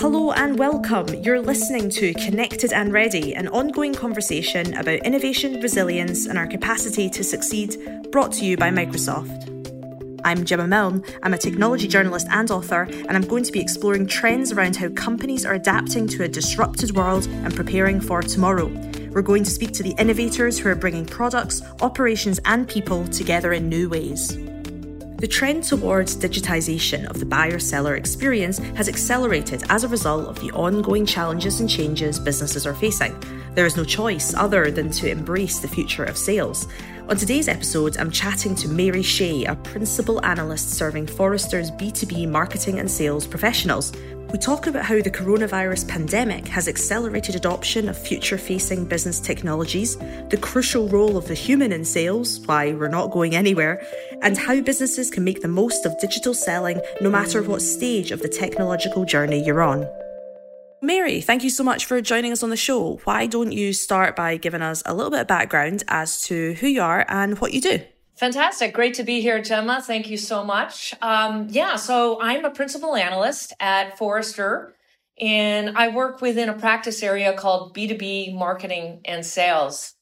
Hello and welcome. You're listening to Connected and Ready, an ongoing conversation about innovation, resilience, and our capacity to succeed, brought to you by Microsoft. I'm Gemma Milne. I'm a technology journalist and author, and I'm going to be exploring trends around how companies are adapting to a disrupted world and preparing for tomorrow. We're going to speak to the innovators who are bringing products, operations, and people together in new ways. The trend towards digitisation of the buyer seller experience has accelerated as a result of the ongoing challenges and changes businesses are facing. There is no choice other than to embrace the future of sales. On today's episode, I'm chatting to Mary Shea, a principal analyst serving Forrester's B2B marketing and sales professionals. We talk about how the coronavirus pandemic has accelerated adoption of future facing business technologies, the crucial role of the human in sales, why we're not going anywhere, and how businesses can make the most of digital selling no matter what stage of the technological journey you're on. Mary, thank you so much for joining us on the show. Why don't you start by giving us a little bit of background as to who you are and what you do? Fantastic. Great to be here, Gemma. Thank you so much. Um, yeah, so I'm a principal analyst at Forrester, and I work within a practice area called B2B marketing and sales.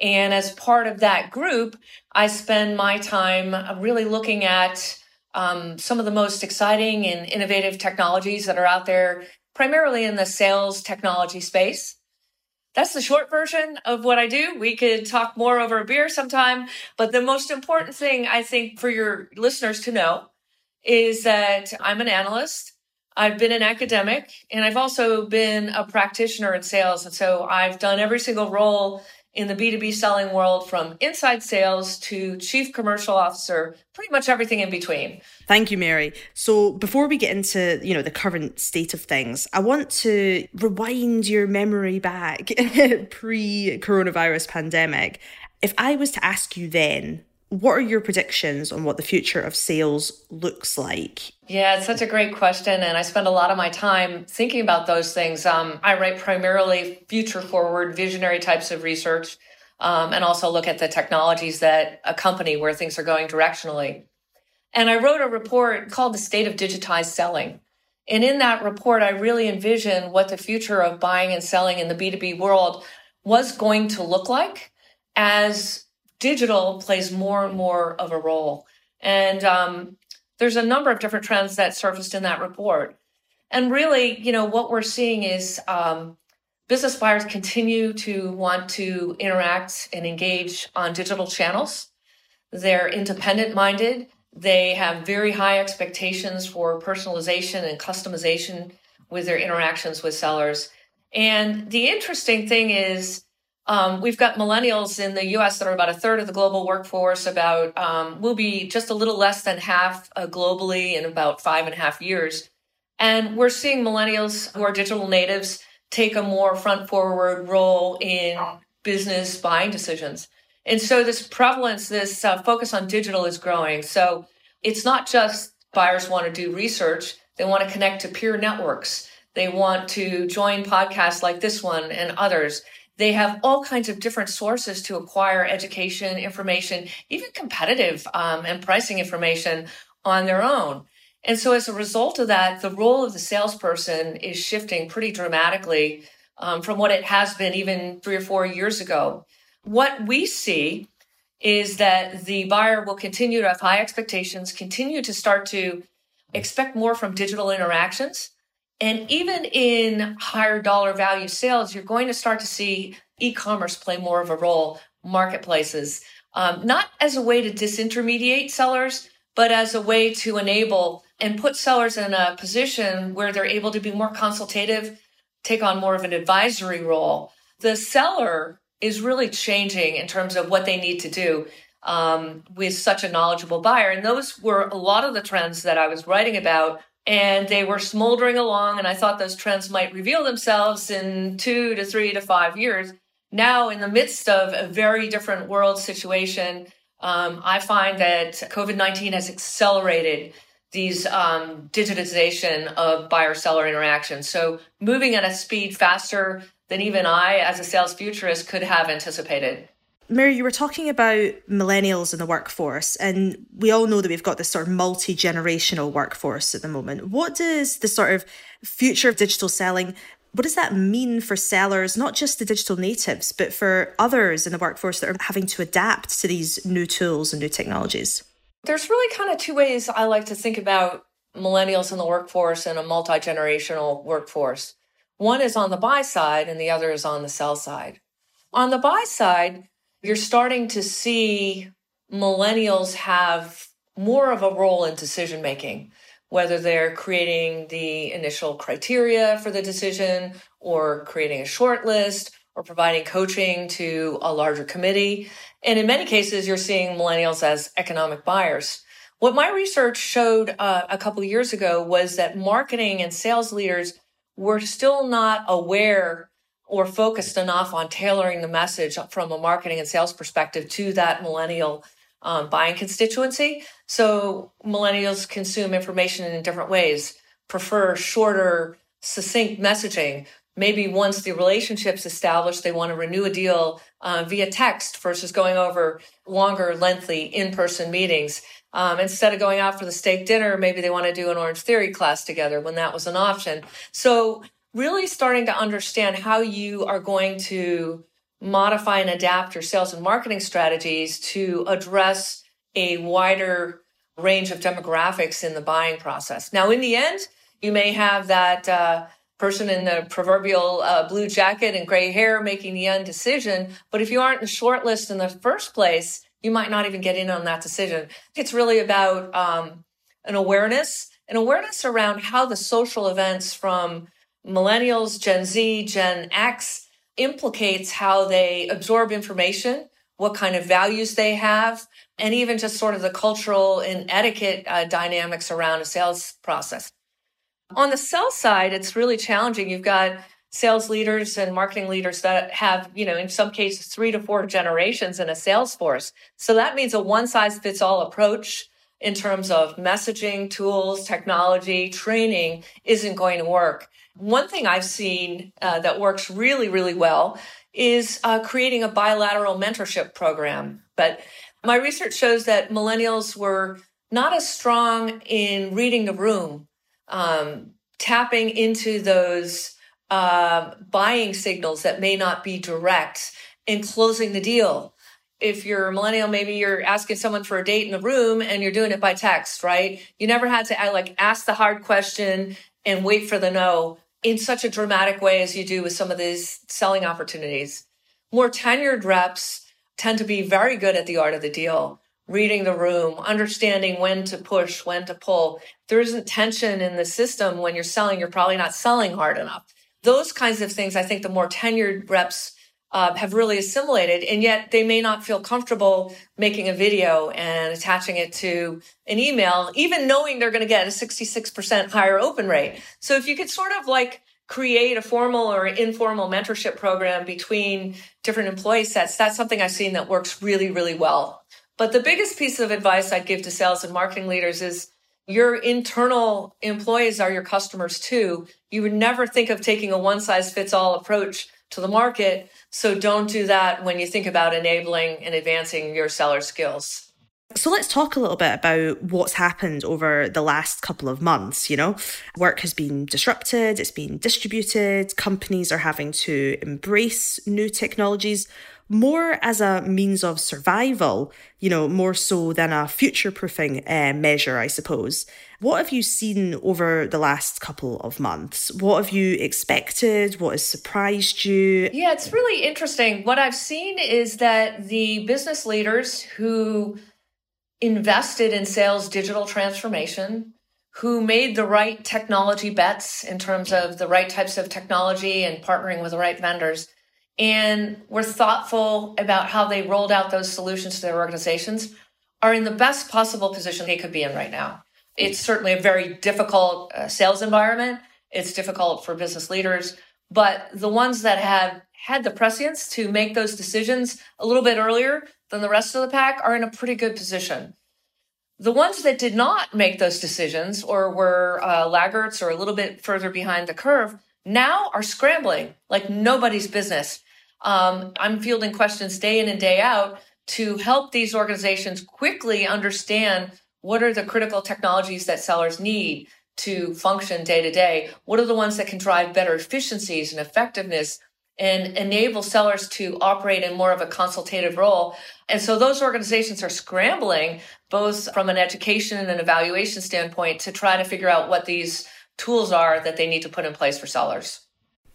And as part of that group, I spend my time really looking at um, some of the most exciting and innovative technologies that are out there, primarily in the sales technology space that's the short version of what I do. We could talk more over a beer sometime. But the most important thing I think for your listeners to know is that I'm an analyst. I've been an academic and I've also been a practitioner in sales. And so I've done every single role in the B2B selling world from inside sales to chief commercial officer, pretty much everything in between. Thank you, Mary. So before we get into, you know, the current state of things, I want to rewind your memory back pre-coronavirus pandemic. If I was to ask you then, what are your predictions on what the future of sales looks like? Yeah, it's such a great question. And I spend a lot of my time thinking about those things. Um, I write primarily future forward, visionary types of research, um, and also look at the technologies that accompany where things are going directionally. And I wrote a report called The State of Digitized Selling. And in that report, I really envisioned what the future of buying and selling in the B2B world was going to look like as digital plays more and more of a role. And um, there's a number of different trends that surfaced in that report. And really, you know, what we're seeing is um, business buyers continue to want to interact and engage on digital channels. They're independent minded. They have very high expectations for personalization and customization with their interactions with sellers. And the interesting thing is, um, we've got millennials in the US that are about a third of the global workforce, about, um, will be just a little less than half uh, globally in about five and a half years. And we're seeing millennials who are digital natives take a more front forward role in business buying decisions. And so this prevalence, this uh, focus on digital is growing. So it's not just buyers want to do research, they want to connect to peer networks. They want to join podcasts like this one and others. They have all kinds of different sources to acquire education, information, even competitive um, and pricing information on their own. And so, as a result of that, the role of the salesperson is shifting pretty dramatically um, from what it has been even three or four years ago. What we see is that the buyer will continue to have high expectations, continue to start to expect more from digital interactions. And even in higher dollar value sales, you're going to start to see e-commerce play more of a role, marketplaces, um, not as a way to disintermediate sellers, but as a way to enable and put sellers in a position where they're able to be more consultative, take on more of an advisory role. The seller is really changing in terms of what they need to do um, with such a knowledgeable buyer. And those were a lot of the trends that I was writing about and they were smoldering along and i thought those trends might reveal themselves in two to three to five years. Now in the midst of a very different world situation um, i find that covid-19 has accelerated these um, digitization of buyer seller interactions. So moving at a speed faster than even i as a sales futurist could have anticipated Mary, you were talking about millennials in the workforce, and we all know that we've got this sort of multi generational workforce at the moment. What does the sort of future of digital selling what does that mean for sellers, not just the digital natives, but for others in the workforce that are having to adapt to these new tools and new technologies? There's really kind of two ways I like to think about millennials in the workforce and a multi generational workforce. One is on the buy side, and the other is on the sell side. On the buy side, you're starting to see millennials have more of a role in decision making whether they're creating the initial criteria for the decision or creating a short list or providing coaching to a larger committee. And in many cases, you're seeing millennials as economic buyers. What my research showed uh, a couple years ago was that marketing and sales leaders were still not aware or focused enough on tailoring the message from a marketing and sales perspective to that millennial um, buying constituency. So millennials consume information in different ways, prefer shorter, succinct messaging. Maybe once the relationship's established, they want to renew a deal uh, via text versus going over longer, lengthy in person meetings. Um, instead of going out for the steak dinner, maybe they want to do an Orange Theory class together when that was an option. So, really starting to understand how you are going to modify and adapt your sales and marketing strategies to address a wider range of demographics in the buying process. Now, in the end, you may have that uh, person in the proverbial uh, blue jacket and gray hair making the end decision. But if you aren't in the short list in the first place, you might not even get in on that decision. It's really about um, an awareness, an awareness around how the social events from millennials, Gen Z, Gen X, implicates how they absorb information, what kind of values they have, and even just sort of the cultural and etiquette uh, dynamics around a sales process. On the sell side, it's really challenging. You've got sales leaders and marketing leaders that have, you know, in some cases, three to four generations in a sales force. So that means a one size fits all approach in terms of messaging, tools, technology, training isn't going to work. One thing I've seen uh, that works really, really well is uh, creating a bilateral mentorship program. But my research shows that millennials were not as strong in reading the room, um, tapping into those uh, buying signals that may not be direct, and closing the deal. If you're a millennial, maybe you're asking someone for a date in the room and you're doing it by text, right? You never had to like ask the hard question and wait for the no in such a dramatic way as you do with some of these selling opportunities. More tenured reps tend to be very good at the art of the deal, reading the room, understanding when to push, when to pull. There isn't tension in the system when you're selling, you're probably not selling hard enough. Those kinds of things, I think the more tenured reps uh, have really assimilated, and yet they may not feel comfortable making a video and attaching it to an email, even knowing they're going to get a 66% higher open rate. So if you could sort of like create a formal or informal mentorship program between different employee sets, that's something I've seen that works really, really well. But the biggest piece of advice I'd give to sales and marketing leaders is your internal employees are your customers too. You would never think of taking a one size fits all approach to the market. So don't do that when you think about enabling and advancing your seller skills. So let's talk a little bit about what's happened over the last couple of months. You know, work has been disrupted, it's been distributed, companies are having to embrace new technologies more as a means of survival, you know, more so than a future proofing uh, measure, I suppose. What have you seen over the last couple of months? What have you expected? What has surprised you? Yeah, it's really interesting. What I've seen is that the business leaders who invested in sales digital transformation, who made the right technology bets in terms of the right types of technology and partnering with the right vendors and were thoughtful about how they rolled out those solutions to their organizations are in the best possible position they could be in right now. It's certainly a very difficult uh, sales environment. It's difficult for business leaders, but the ones that have had the prescience to make those decisions a little bit earlier than the rest of the pack are in a pretty good position. The ones that did not make those decisions or were uh, laggards or a little bit further behind the curve now are scrambling like nobody's business. Um, I'm fielding questions day in and day out to help these organizations quickly understand what are the critical technologies that sellers need to function day to day? What are the ones that can drive better efficiencies and effectiveness and enable sellers to operate in more of a consultative role? And so those organizations are scrambling both from an education and an evaluation standpoint to try to figure out what these tools are that they need to put in place for sellers.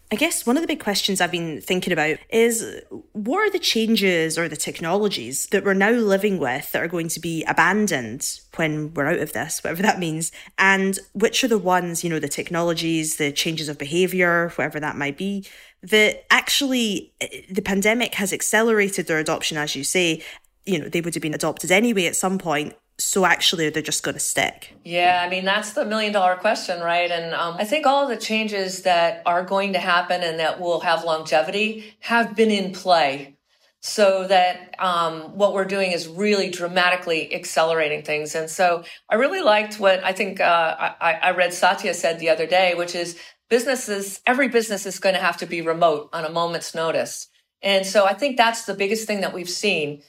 I guess one of the big questions I've been thinking about is what are the changes or the technologies that we're now living with that are going to be abandoned when we're out of this, whatever that means? And which are the ones, you know, the technologies, the changes of behavior, whatever that might be, that actually eh, the pandemic has accelerated their adoption, as you say. You know, they would have been adopted anyway at some point so actually they're just going to stick? Yeah, I mean, that's the million dollar question, right? And um, I think all the changes that are going to happen and that will have longevity have been in play. So that um, what we're doing is really dramatically accelerating things. And so I really liked what I think uh, I, I read Satya said the other day, which is businesses, every business is going to have to be remote on a moment's notice. And so I think that's the biggest thing that we've seen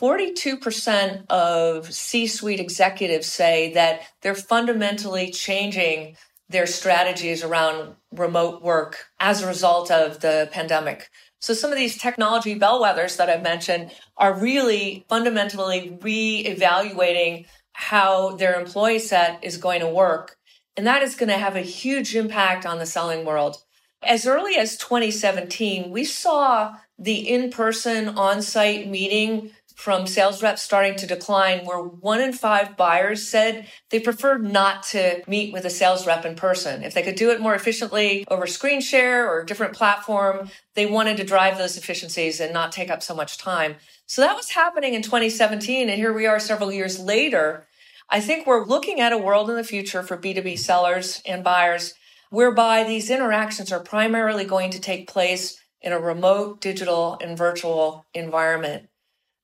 42% of C suite executives say that they're fundamentally changing their strategies around remote work as a result of the pandemic. So some of these technology bellwethers that I've mentioned are really fundamentally re-evaluating how their employee set is going to work. And that is going to have a huge impact on the selling world. As early as 2017, we saw the in-person on-site meeting from sales reps starting to decline where one in five buyers said they preferred not to meet with a sales rep in person. If they could do it more efficiently over screen share or a different platform, they wanted to drive those efficiencies and not take up so much time. So that was happening in 2017. And here we are several years later. I think we're looking at a world in the future for B2B sellers and buyers whereby these interactions are primarily going to take place in a remote, digital, and virtual environment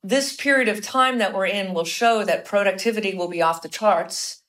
this period of time that we're in will show that productivity will be off the charts.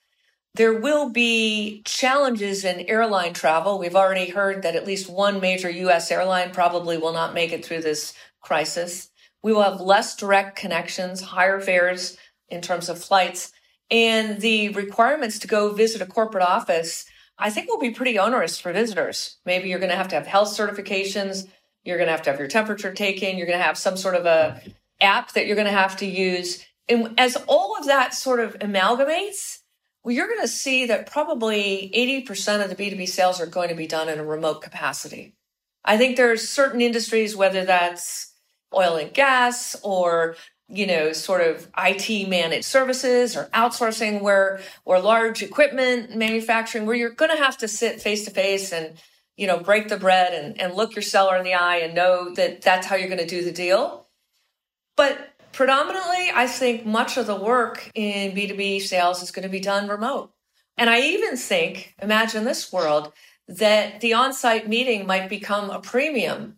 There will be challenges in airline travel. We've already heard that at least one major US airline probably will not make it through this crisis. We will have less direct connections, higher fares in terms of flights, and the requirements to go visit a corporate office, I think will be pretty onerous for visitors. Maybe you're going to have to have health certifications. You're going to have to have your temperature taken. You're going to have some sort of a app that you're going to have to use. And as all of that sort of amalgamates, well, you're going to see that probably 80% of the B2B sales are going to be done in a remote capacity. I think there's certain industries, whether that's oil and gas or you know, sort of IT managed services or outsourcing where, or large equipment manufacturing where you're going to have to sit face to face and, you know, break the bread and, and look your seller in the eye and know that that's how you're going to do the deal. But predominantly, I think much of the work in B2B sales is going to be done remote. And I even think, imagine this world, that the on site meeting might become a premium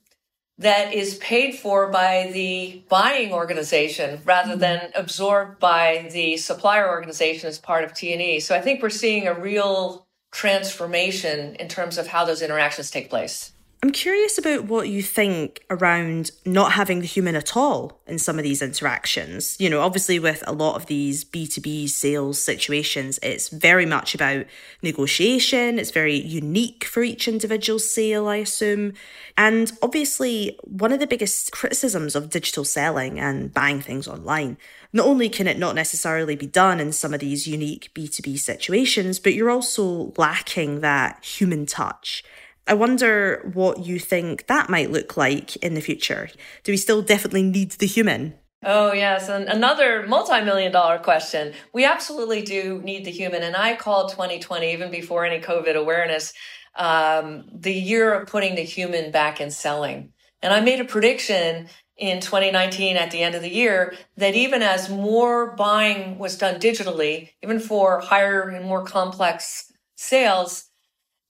that is paid for by the buying organization rather mm-hmm. than absorbed by the supplier organization as part of T&E. So I think we're seeing a real transformation in terms of how those interactions take place. I'm curious about what you think around not having the human at all in some of these interactions. You know, obviously, with a lot of these B2B sales situations, it's very much about negotiation, it's very unique for each individual sale, I assume. And obviously, one of the biggest criticisms of digital selling and buying things online not only can it not necessarily be done in some of these unique B2B situations, but you're also lacking that human touch. I wonder what you think that might look like in the future. Do we still definitely need the human? Oh, yes. And another multi million dollar question. We absolutely do need the human. And I called 2020, even before any COVID awareness, um, the year of putting the human back in selling. And I made a prediction in 2019 at the end of the year that even as more buying was done digitally, even for higher and more complex sales,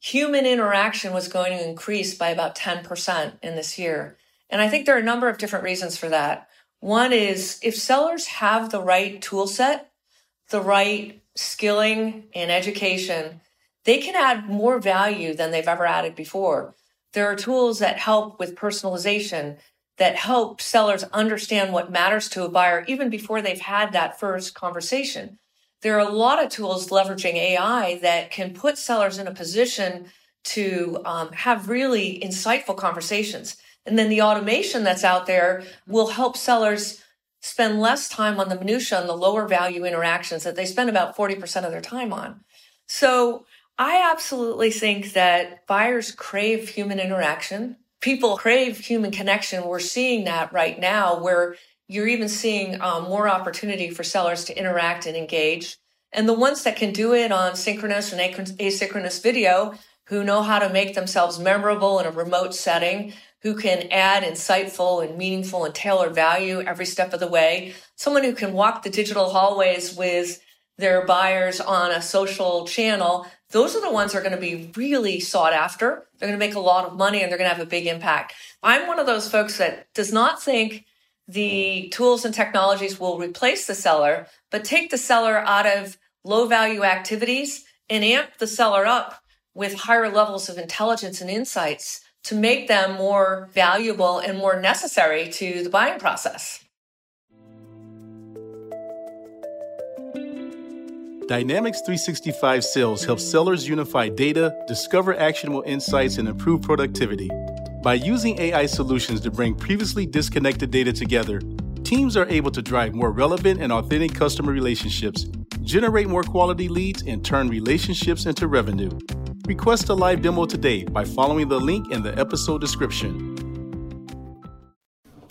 human interaction was going to increase by about 10% in this year. And I think there are a number of different reasons for that. One is if sellers have the right tool set, the right skilling and education, they can add more value than they've ever added before. There are tools that help with personalization. that help sellers understand what matters to a buyer even before they've had that first conversation. There are a lot of tools leveraging AI that can put sellers in a position to um, have really insightful conversations. And then the automation that's out there will help sellers spend less time on the minutia and the lower value interactions that they spend about 40% of their time on. So I absolutely think that buyers crave human interaction. People crave human connection. We're seeing that right now where you're even seeing um, more opportunity for sellers to interact and engage. And the ones that can do it on synchronous and asynchronous video, who know how to make themselves memorable in a remote setting, who can add insightful and meaningful and tailored value every step of the way, someone who can walk the digital hallways with their buyers on a social channel, those are the ones that are going to be really sought after. They're going to make a lot of money and they're going to have a big impact. I'm one of those folks that does not think the tools and technologies will replace the seller, but take the seller out of low value activities and amp the seller up with higher levels of intelligence and insights to make them more valuable and more necessary to the buying process. Dynamics 365 Sales helps sellers unify data, discover actionable insights, and improve productivity. By using AI solutions to bring previously disconnected data together, teams are able to drive more relevant and authentic customer relationships, generate more quality leads, and turn relationships into revenue. Request a live demo today by following the link in the episode description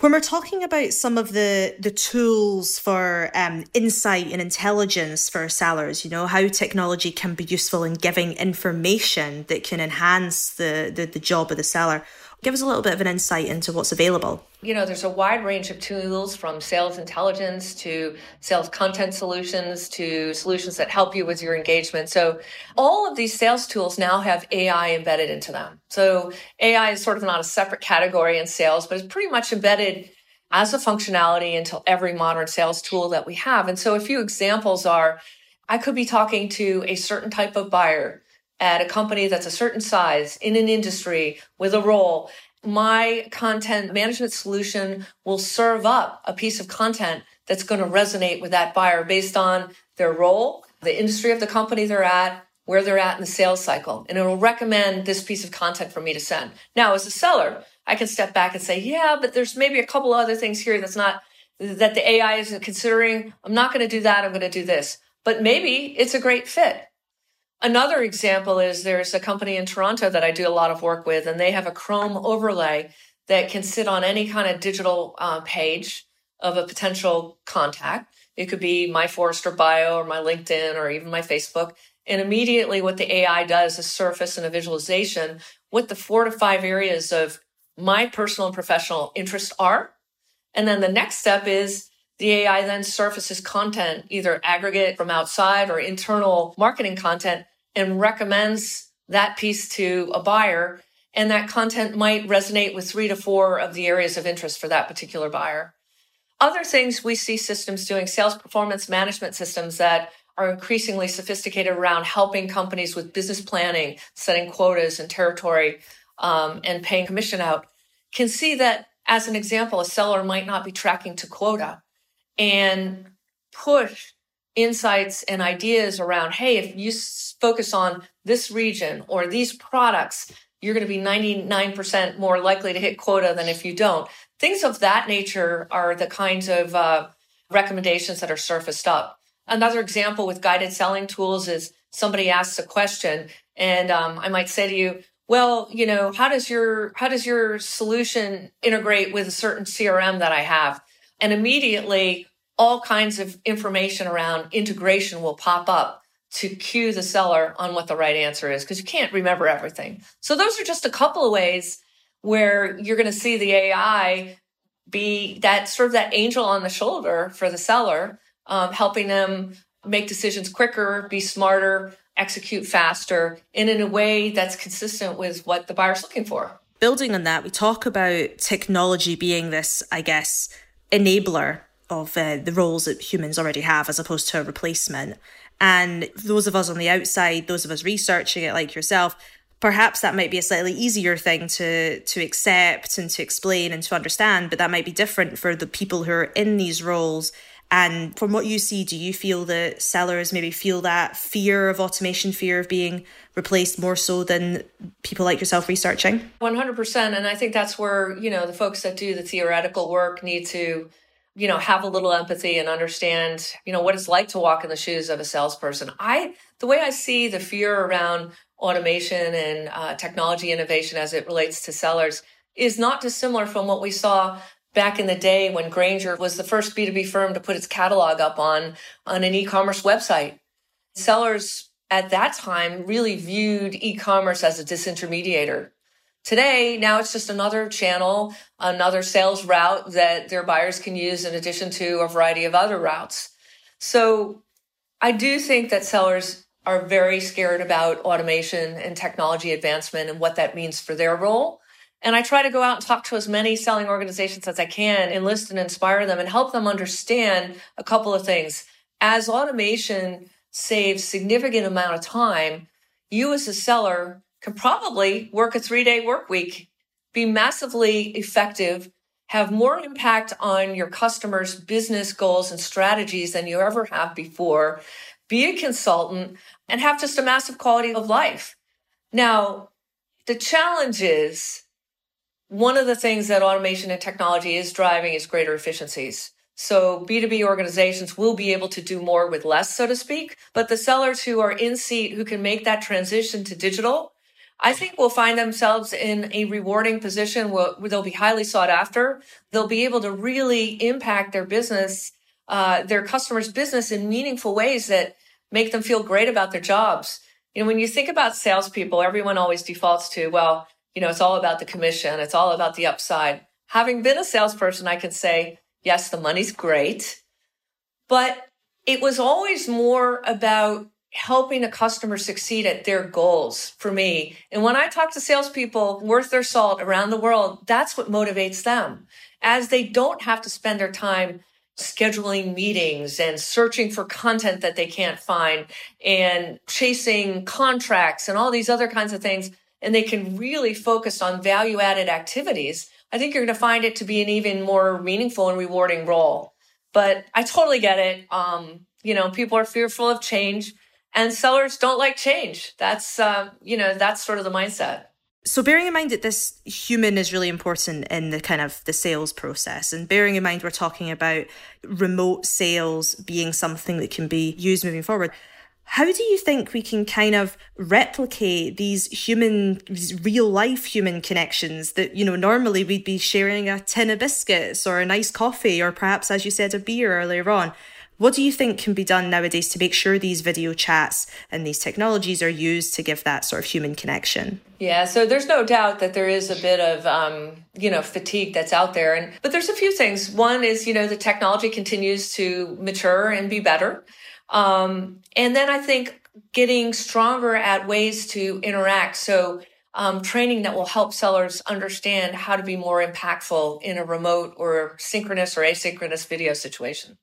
when we're talking about some of the the tools for um, insight and intelligence for sellers you know how technology can be useful in giving information that can enhance the, the the job of the seller give us a little bit of an insight into what's available. You know there's a wide range of tools from sales intelligence to sales content solutions to solutions that help you with your engagement. So all of these sales tools now have ai embedded into them. So ai is sort of not a separate category in sales but it's pretty much embedded as a functionality into every modern sales tool that we have. And so a few examples are i could be talking to a certain type of buyer at a company that's a certain size in an industry with a role, my content management solution will serve up a piece of content that's going to resonate with that buyer based on their role, the industry of the company they're at, where they're at in the sales cycle. And it'll recommend this piece of content for me to send. Now, as a seller, I can step back and say, yeah, but there's maybe a couple other things here that's not, that the AI isn't considering. I'm not going to do that. I'm going to do this. But maybe it's a great fit. Another example is there's a company in Toronto that I do a lot of work with, and they have a Chrome overlay that can sit on any kind of digital uh, page of a potential contact. It could be my Forrester bio or my LinkedIn or even my Facebook. And immediately what the AI does is surface in a visualization what the four to five areas of my personal and professional interest are. And then the next step is the AI then surfaces content, either aggregate from outside or internal marketing content, and recommends that piece to a buyer. And that content might resonate with three to four of the areas of interest for that particular buyer. Other things we see systems doing sales performance management systems that are increasingly sophisticated around helping companies with business planning, setting quotas and territory, um, and paying commission out can see that as an example, a seller might not be tracking to quota and push insights and ideas around hey if you focus on this region or these products you're going to be 99% more likely to hit quota than if you don't. Things of that nature are the kinds of uh, recommendations that are surfaced up. Another example with guided selling tools is somebody asks a question and um, i might say to you well you know how does your how does your solution integrate with a certain crm that i have? And immediately all kinds of information around integration will pop up to cue the seller on what the right answer is because you can't remember everything. So those are just a couple of ways where you're going to see the AI be that sort of that angel on the shoulder for the seller, um, helping them make decisions quicker, be smarter, execute faster, and in a way that's consistent with what the buyer's looking for. Building on that, we talk about technology being this, I guess, enabler of uh, the roles that humans already have as opposed to a replacement. And those of us on the outside, those of us researching it like yourself, perhaps that might be a slightly easier thing to to accept and to explain and to understand but that might be different for the people who are in these roles and from what you see do you feel that sellers maybe feel that fear of automation fear of being replaced more so than people like yourself researching 100% and i think that's where you know the folks that do the theoretical work need to you know have a little empathy and understand you know what it's like to walk in the shoes of a salesperson i the way i see the fear around automation and uh, technology innovation as it relates to sellers is not dissimilar from what we saw back in the day when Grainger was the first B2B firm to put its catalog up on, on an e-commerce website. Sellers at that time really viewed e-commerce as a disintermediator. Today, now it's just another channel, another sales route that their buyers can use in addition to a variety of other routes. So I do think that sellers are very scared about automation and technology advancement and what that means for their role. And I try to go out and talk to as many selling organizations as I can, enlist and inspire them and help them understand a couple of things. As automation saves significant amount of time, you as a seller can probably work a three day work week, be massively effective, have more impact on your customers' business goals and strategies than you ever have before, be a consultant, and have just a massive quality of life. Now, the challenge is one of the things that automation and technology is driving is greater efficiencies. So B2B organizations will be able to do more with less, so to speak. But the sellers who are in seat, who can make that transition to digital, I think will find themselves in a rewarding position where, they'll be highly sought after. They'll be able to really impact their business, uh, their customers' business in meaningful ways that make them feel great about their jobs. You know, when you think about salespeople, everyone always defaults to, well, you know, it's all about the commission. It's all about the upside. Having been a salesperson, I can say, yes, the money's great, but it was always more about helping a customer succeed at their goals for me. And when I talk to salespeople worth their salt around the world, that's what motivates them as they don't have to spend their time scheduling meetings and searching for content that they can't find and chasing contracts and all these other kinds of things. And they can really focus on value added activities. I think you're going to find it to be an even more meaningful and rewarding role. But I totally get it. Um, you know, people are fearful of change and sellers don't like change. That's, uh, you know, that's sort of the mindset so bearing in mind that this human is really important in the kind of the sales process and bearing in mind we're talking about remote sales being something that can be used moving forward how do you think we can kind of replicate these human these real life human connections that you know normally we'd be sharing a tin of biscuits or a nice coffee or perhaps as you said a beer earlier on what do you think can be done nowadays to make sure these video chats and these technologies are used to give that sort of human connection? Yeah, so there's no doubt that there is a bit of um, you know fatigue that's out there, and but there's a few things. One is you know the technology continues to mature and be better, um, and then I think getting stronger at ways to interact. So um, training that will help sellers understand how to be more impactful in a remote or synchronous or asynchronous video situation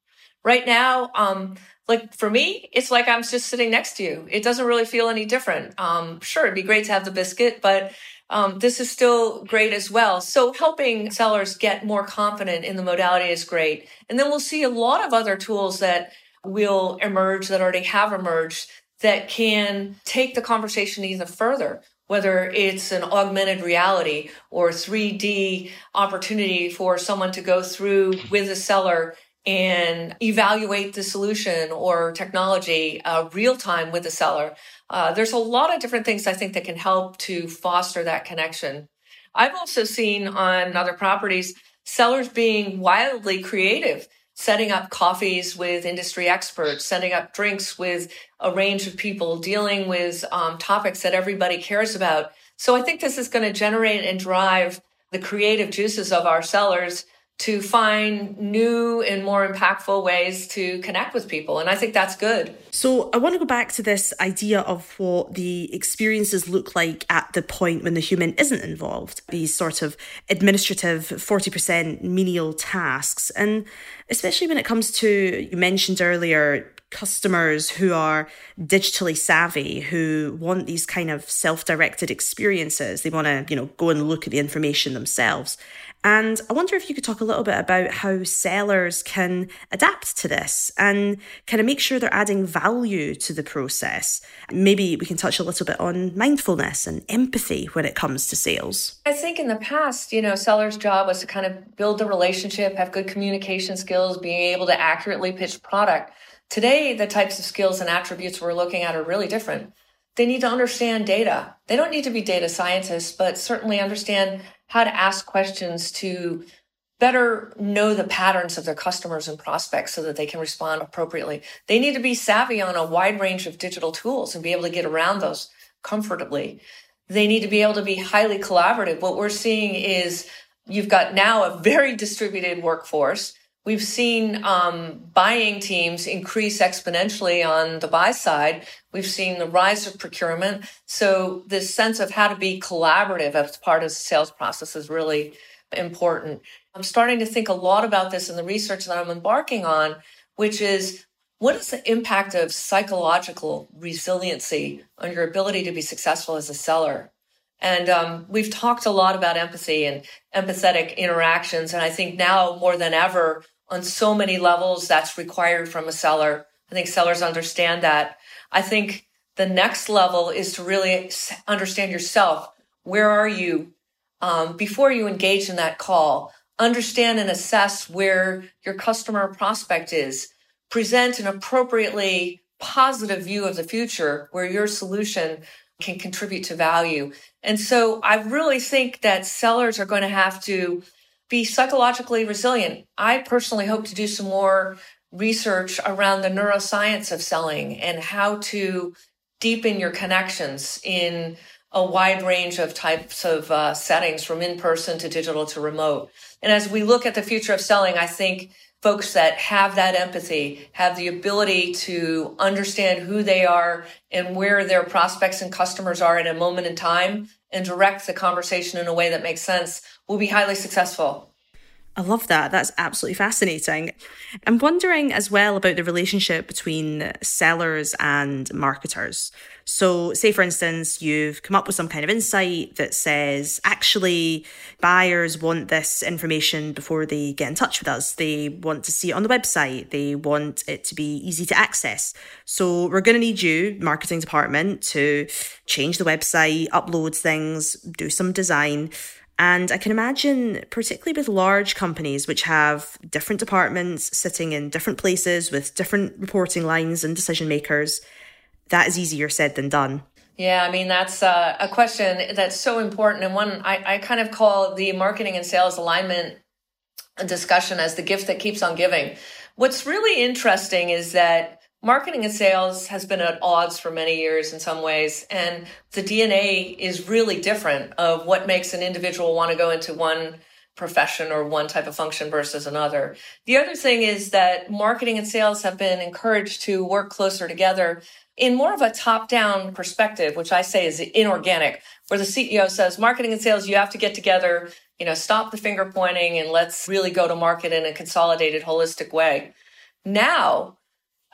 right now, um, like for me, it's like I'm just sitting next to you. It doesn't really feel any different. Um, sure, it'd be great to have the biscuit, but um, this is still great as well. So helping sellers get more confident in the modality is great. And then we'll see a lot of other tools that will emerge that already have emerged that can take the conversation even further whether it's an augmented reality or 3D opportunity for someone to go through with a seller and evaluate the solution or technology uh, real time with the seller. Uh, there's a lot of different things I think that can help to foster that connection. I've also seen on other properties sellers being wildly creative, setting up coffees with industry experts, setting up drinks with a range of people, dealing with um, topics that everybody cares about. So I think this is going to generate and drive the creative juices of our sellers to find new and more impactful ways to connect with people. And I think that's good. So I want to go back to this idea of what the experiences look like at the point when the human isn't involved, these sort of administrative 40% menial tasks. And especially when it comes to, you mentioned earlier, customers who are digitally savvy who want these kind of self-directed experiences they want to you know go and look at the information themselves and I wonder if you could talk a little bit about how sellers can adapt to this and kind of make sure they're adding value to the process. Maybe we can touch a little bit on mindfulness and empathy when it comes to sales. I think in the past, you know, sellers' job was to kind of build the relationship, have good communication skills, being able to accurately pitch product. Today, the types of skills and attributes we're looking at are really different. They need to understand data. They don't need to be data scientists, but certainly understand how to ask questions to better know the patterns of their customers and prospects so that they can respond appropriately. They need to be savvy on a wide range of digital tools and be able to get around those comfortably. They need to be able to be highly collaborative. What we're seeing is you've got now a very distributed workforce. We've seen um, buying teams increase exponentially on the buy side. We've seen the rise of procurement. So this sense of how to be collaborative as part of the sales process is really important. I'm starting to think a lot about this in the research that I'm embarking on, which is what is the impact of psychological resiliency on your ability to be successful as a seller? And um, we've talked a lot about empathy and empathetic interactions. And I think now more than ever, on so many levels that's required from a seller. I think sellers understand that. I think the next level is to really understand yourself. Where are you um, before you engage in that call? Understand and assess where your customer prospect is. Present an appropriately positive view of the future where your solution can contribute to value. And so I really think that sellers are going to have to be psychologically resilient. I personally hope to do some more research around the neuroscience of selling and how to deepen your connections in a wide range of types of uh, settings from in person to digital to remote. And as we look at the future of selling, I think folks that have that empathy have the ability to understand who they are and where their prospects and customers are at a moment in time and direct the conversation in a way that makes sense will be highly successful. I love that. That's absolutely fascinating. I'm wondering as well about the relationship between sellers and marketers. So, say for instance, you've come up with some kind of insight that says actually buyers want this information before they get in touch with us. They want to see it on the website, they want it to be easy to access. So, we're going to need you, marketing department, to change the website, upload things, do some design and I can imagine, particularly with large companies which have different departments sitting in different places with different reporting lines and decision makers, that is easier said than done. Yeah, I mean, that's uh, a question that's so important. And one I, I kind of call the marketing and sales alignment discussion as the gift that keeps on giving. What's really interesting is that marketing and sales has been at odds for many years in some ways and the dna is really different of what makes an individual want to go into one profession or one type of function versus another. The other thing is that marketing and sales have been encouraged to work closer together in more of a top down perspective which i say is inorganic where the ceo says marketing and sales you have to get together you know stop the finger pointing and let's really go to market in a consolidated holistic way. Now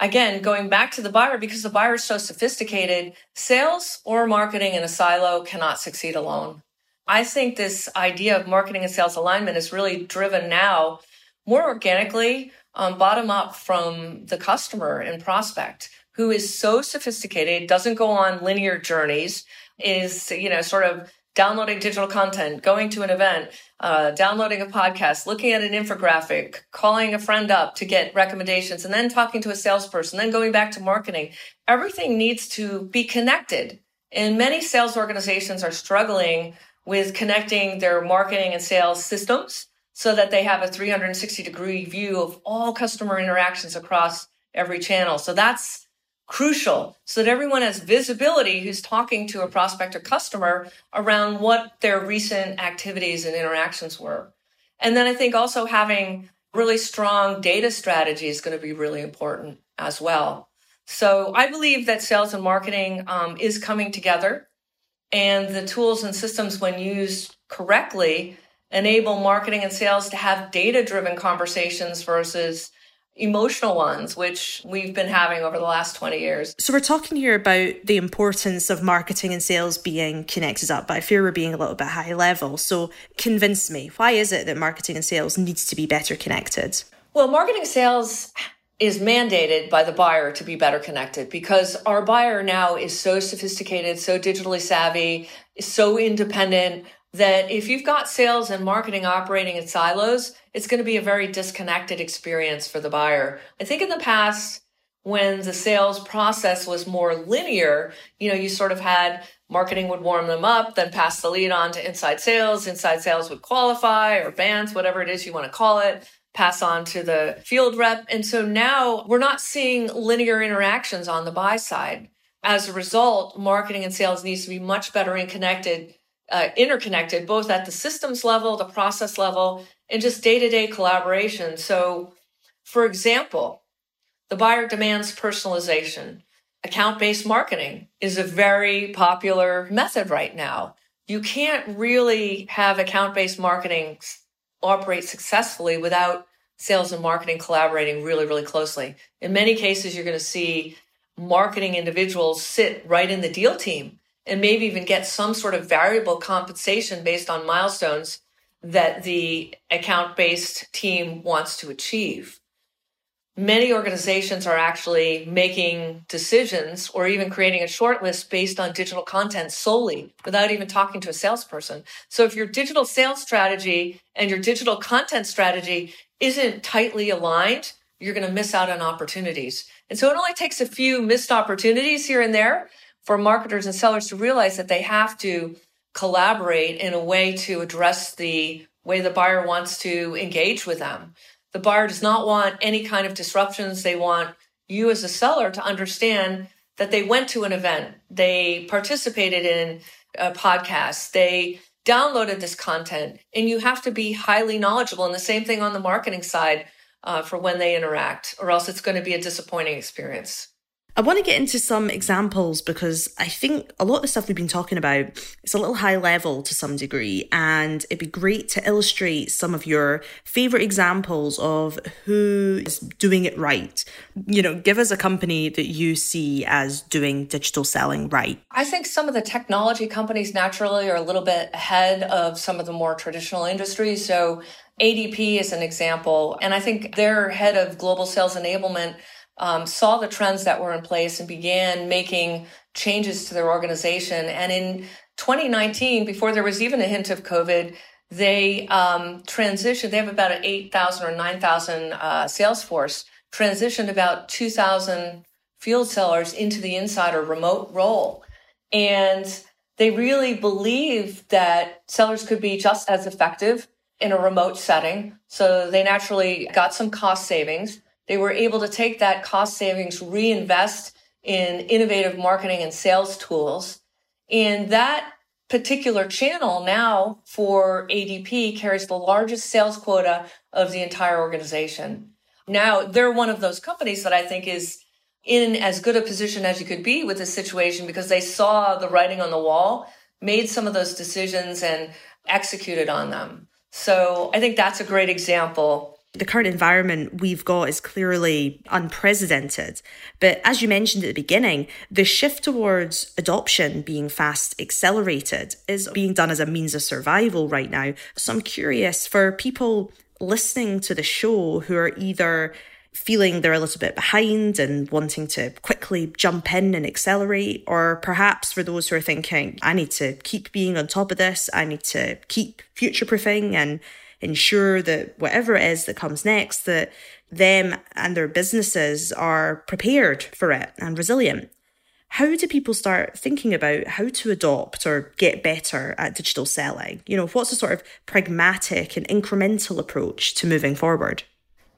again, going back to the buyer, because the buyer is so sophisticated, sales or marketing in a silo cannot succeed alone. I think this idea of marketing and sales alignment is really driven now more organically, um, bottom up from the customer and prospect who is so sophisticated, doesn't go on linear journeys, is, you know, sort of downloading digital content, going to an event, uh, downloading a podcast, looking at an infographic, calling a friend up to get recommendations, and then talking to a salesperson, then going back to marketing. Everything needs to be connected. And many sales organizations are struggling with connecting their marketing and sales systems so that they have a 360 degree view of all customer interactions across every channel. So that's crucial so that everyone has visibility who's talking to a prospect or customer around what their recent activities and interactions were. And then I think also having really strong data strategy is going to be really important as well. So I believe that sales and marketing um, is coming together, and the tools and systems, when used correctly, enable marketing and sales to have data driven conversations versus emotional ones, which we've been having over the last 20 years. So, we're talking here about the importance of marketing and sales being connected up, but I fear we're being a little bit high level. So, convince me, why is it that marketing and sales needs to be better connected? Well, marketing sales is mandated by the buyer to be better connected because our buyer now is so sophisticated, so digitally savvy, so independent that if you've got sales and marketing operating in silos, it's going to be a very disconnected experience for the buyer. I think in the past, when the sales process was more linear, you know, you sort of had marketing would warm them up, then pass the lead on to inside sales. Inside sales would qualify or BANTs, whatever it is you want to call it, pass on to the field rep. And so now we're not seeing linear interactions on the buy side. As a result, marketing and sales needs to be much better and connected uh, interconnected, both at the systems level, the process level, and just day to day collaboration. So, for example, the buyer demands personalization. Account based marketing is a very popular method right now. You can't really have account based marketing operate successfully without sales and marketing collaborating really, really closely. In many cases, you're going to see marketing individuals sit right in the deal team and maybe even get some sort of variable compensation based on milestones that the account based team wants to achieve. Many organizations are actually making decisions or even creating a shortlist based on digital content solely without even talking to a salesperson. So if your digital sales strategy and your digital content strategy isn't tightly aligned, you're going to miss out on opportunities. And so it only takes a few missed opportunities here and there for marketers and sellers to realize that they have to collaborate in a way to address the way the buyer wants to engage with them. The buyer does not want any kind of disruptions. They want you as a seller to understand that they went to an event, they participated in a podcast, they downloaded this content, and you have to be highly knowledgeable. And the same thing on the marketing side uh, for when they interact, or else it's going to be a disappointing experience. I want to get into some examples because I think a lot of the stuff we've been talking about is a little high level to some degree, and it'd be great to illustrate some of your favorite examples of who is doing it right. You know, give us a company that you see as doing digital selling right. I think some of the technology companies naturally are a little bit ahead of some of the more traditional industries. So ADP is an example, and I think their head of global sales enablement um, saw the trends that were in place and began making changes to their organization. And in 2019, before there was even a hint of COVID, they um, transitioned. They have about an 8,000 or 9,000 uh, sales force, transitioned about 2,000 field sellers into the insider remote role. And they really believe that sellers could be just as effective in a remote setting. So they naturally got some cost savings. They were able to take that cost savings, reinvest in innovative marketing and sales tools. And that particular channel now for ADP carries the largest sales quota of the entire organization. Now they're one of those companies that I think is in as good a position as you could be with this situation because they saw the writing on the wall, made some of those decisions and executed on them. So I think that's a great example the current environment we've got is clearly unprecedented. But as you mentioned at the beginning, the shift towards adoption being fast accelerated is being done as a means of survival right now. So I'm curious for people listening to the show who are either feeling they're a little bit behind and wanting to quickly jump in and accelerate, or perhaps for those who are thinking, I need to keep being on top of this, I need to keep future proofing and ensure that whatever it is that comes next, that them and their businesses are prepared for it and resilient. How do people start thinking about how to adopt or get better at digital selling? You know, what's a sort of pragmatic and incremental approach to moving forward?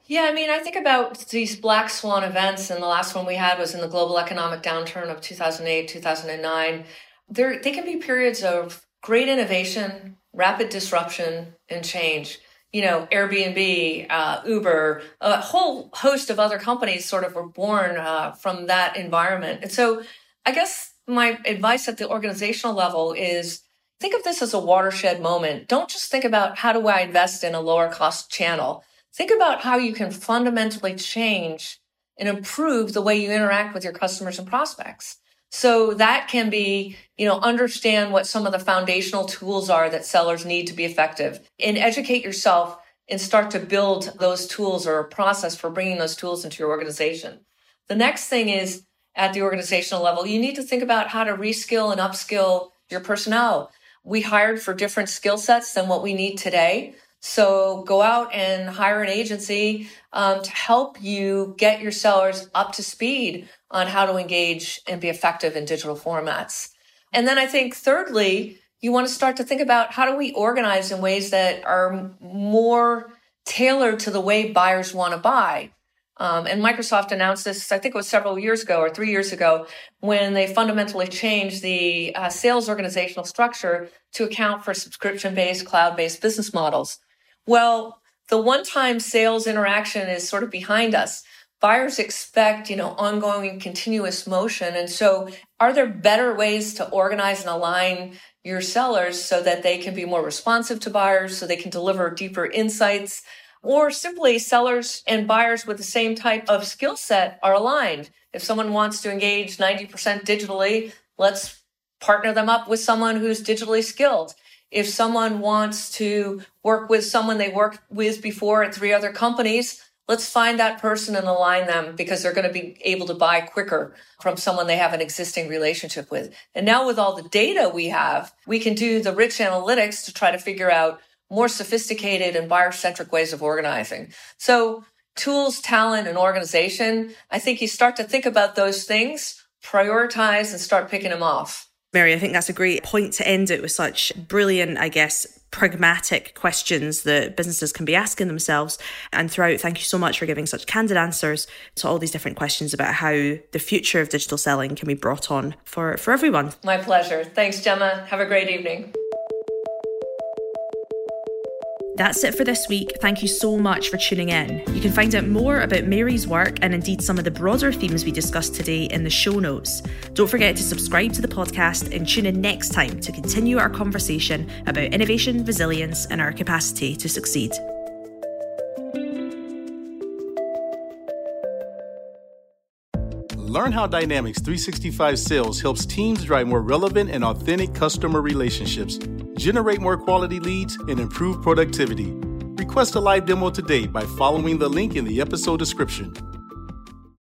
Yeah, I mean, I think about these black swan events, and the last one we had was in the global economic downturn of 2008, 2009. There, they can be periods of great innovation, rapid disruption and change. you know, Airbnb, uh, Uber, a whole host of other companies sort of were born uh, from that environment. And so I guess my advice at the organizational level is think of this as a watershed moment. Don't just think about how do I invest in a lower cost channel. Think about how you can fundamentally change and improve the way you interact with your customers and prospects. So that can be, you know, understand what some of the foundational tools are that sellers need to be effective and educate yourself and start to build those tools or a process for bringing those tools into your organization. The next thing is at the organizational level, you need to think about how to reskill and upskill your personnel. We hired for different skill sets than what we need today. So go out and hire an agency um, to help you get your sellers up to speed on how to engage and be effective in digital formats. And then I think thirdly, you want to start to think about how do we organize in ways that are more tailored to the way buyers want to buy. Um, and Microsoft announced this, I think it was several years ago or three years ago, when they fundamentally changed the uh, sales organizational structure to account for subscription based, cloud based business models. Well, the one time sales interaction is sort of behind us buyers expect, you know, ongoing continuous motion. And so are there better ways to organize and align your sellers so that they can be more responsive to buyers, so they can deliver deeper insights, or simply sellers and buyers with the same type of skill set are aligned. If someone wants to engage 90% digitally, let's partner them up with someone who's digitally skilled. If someone wants to work with someone they worked with before at three other companies, let's find that person and align them because they're going to be able to buy quicker from someone they have an existing relationship with. And now with all the data we have, we can do the rich analytics to try to figure out more sophisticated and buyer centric ways of organizing. So tools, talent, and organization, I think you start to think about those things, prioritize and start picking them off. Mary, I think that's a great point to end it with such brilliant, I guess, pragmatic questions that businesses can be asking themselves. And throughout, thank you so much for giving such candid answers to all these different questions about how the future of digital selling can be brought on for, for everyone. My pleasure. Thanks, Gemma. Have a great evening. That's it for this week. Thank you so much for tuning in. You can find out more about Mary's work and indeed some of the broader themes we discussed today in the show notes. Don't forget to subscribe to the podcast and tune in next time to continue our conversation about innovation, resilience, and our capacity to succeed. Learn how Dynamics 365 Sales helps teams drive more relevant and authentic customer relationships generate more quality leads, and improve productivity. Request a live demo today by following the link in the episode description.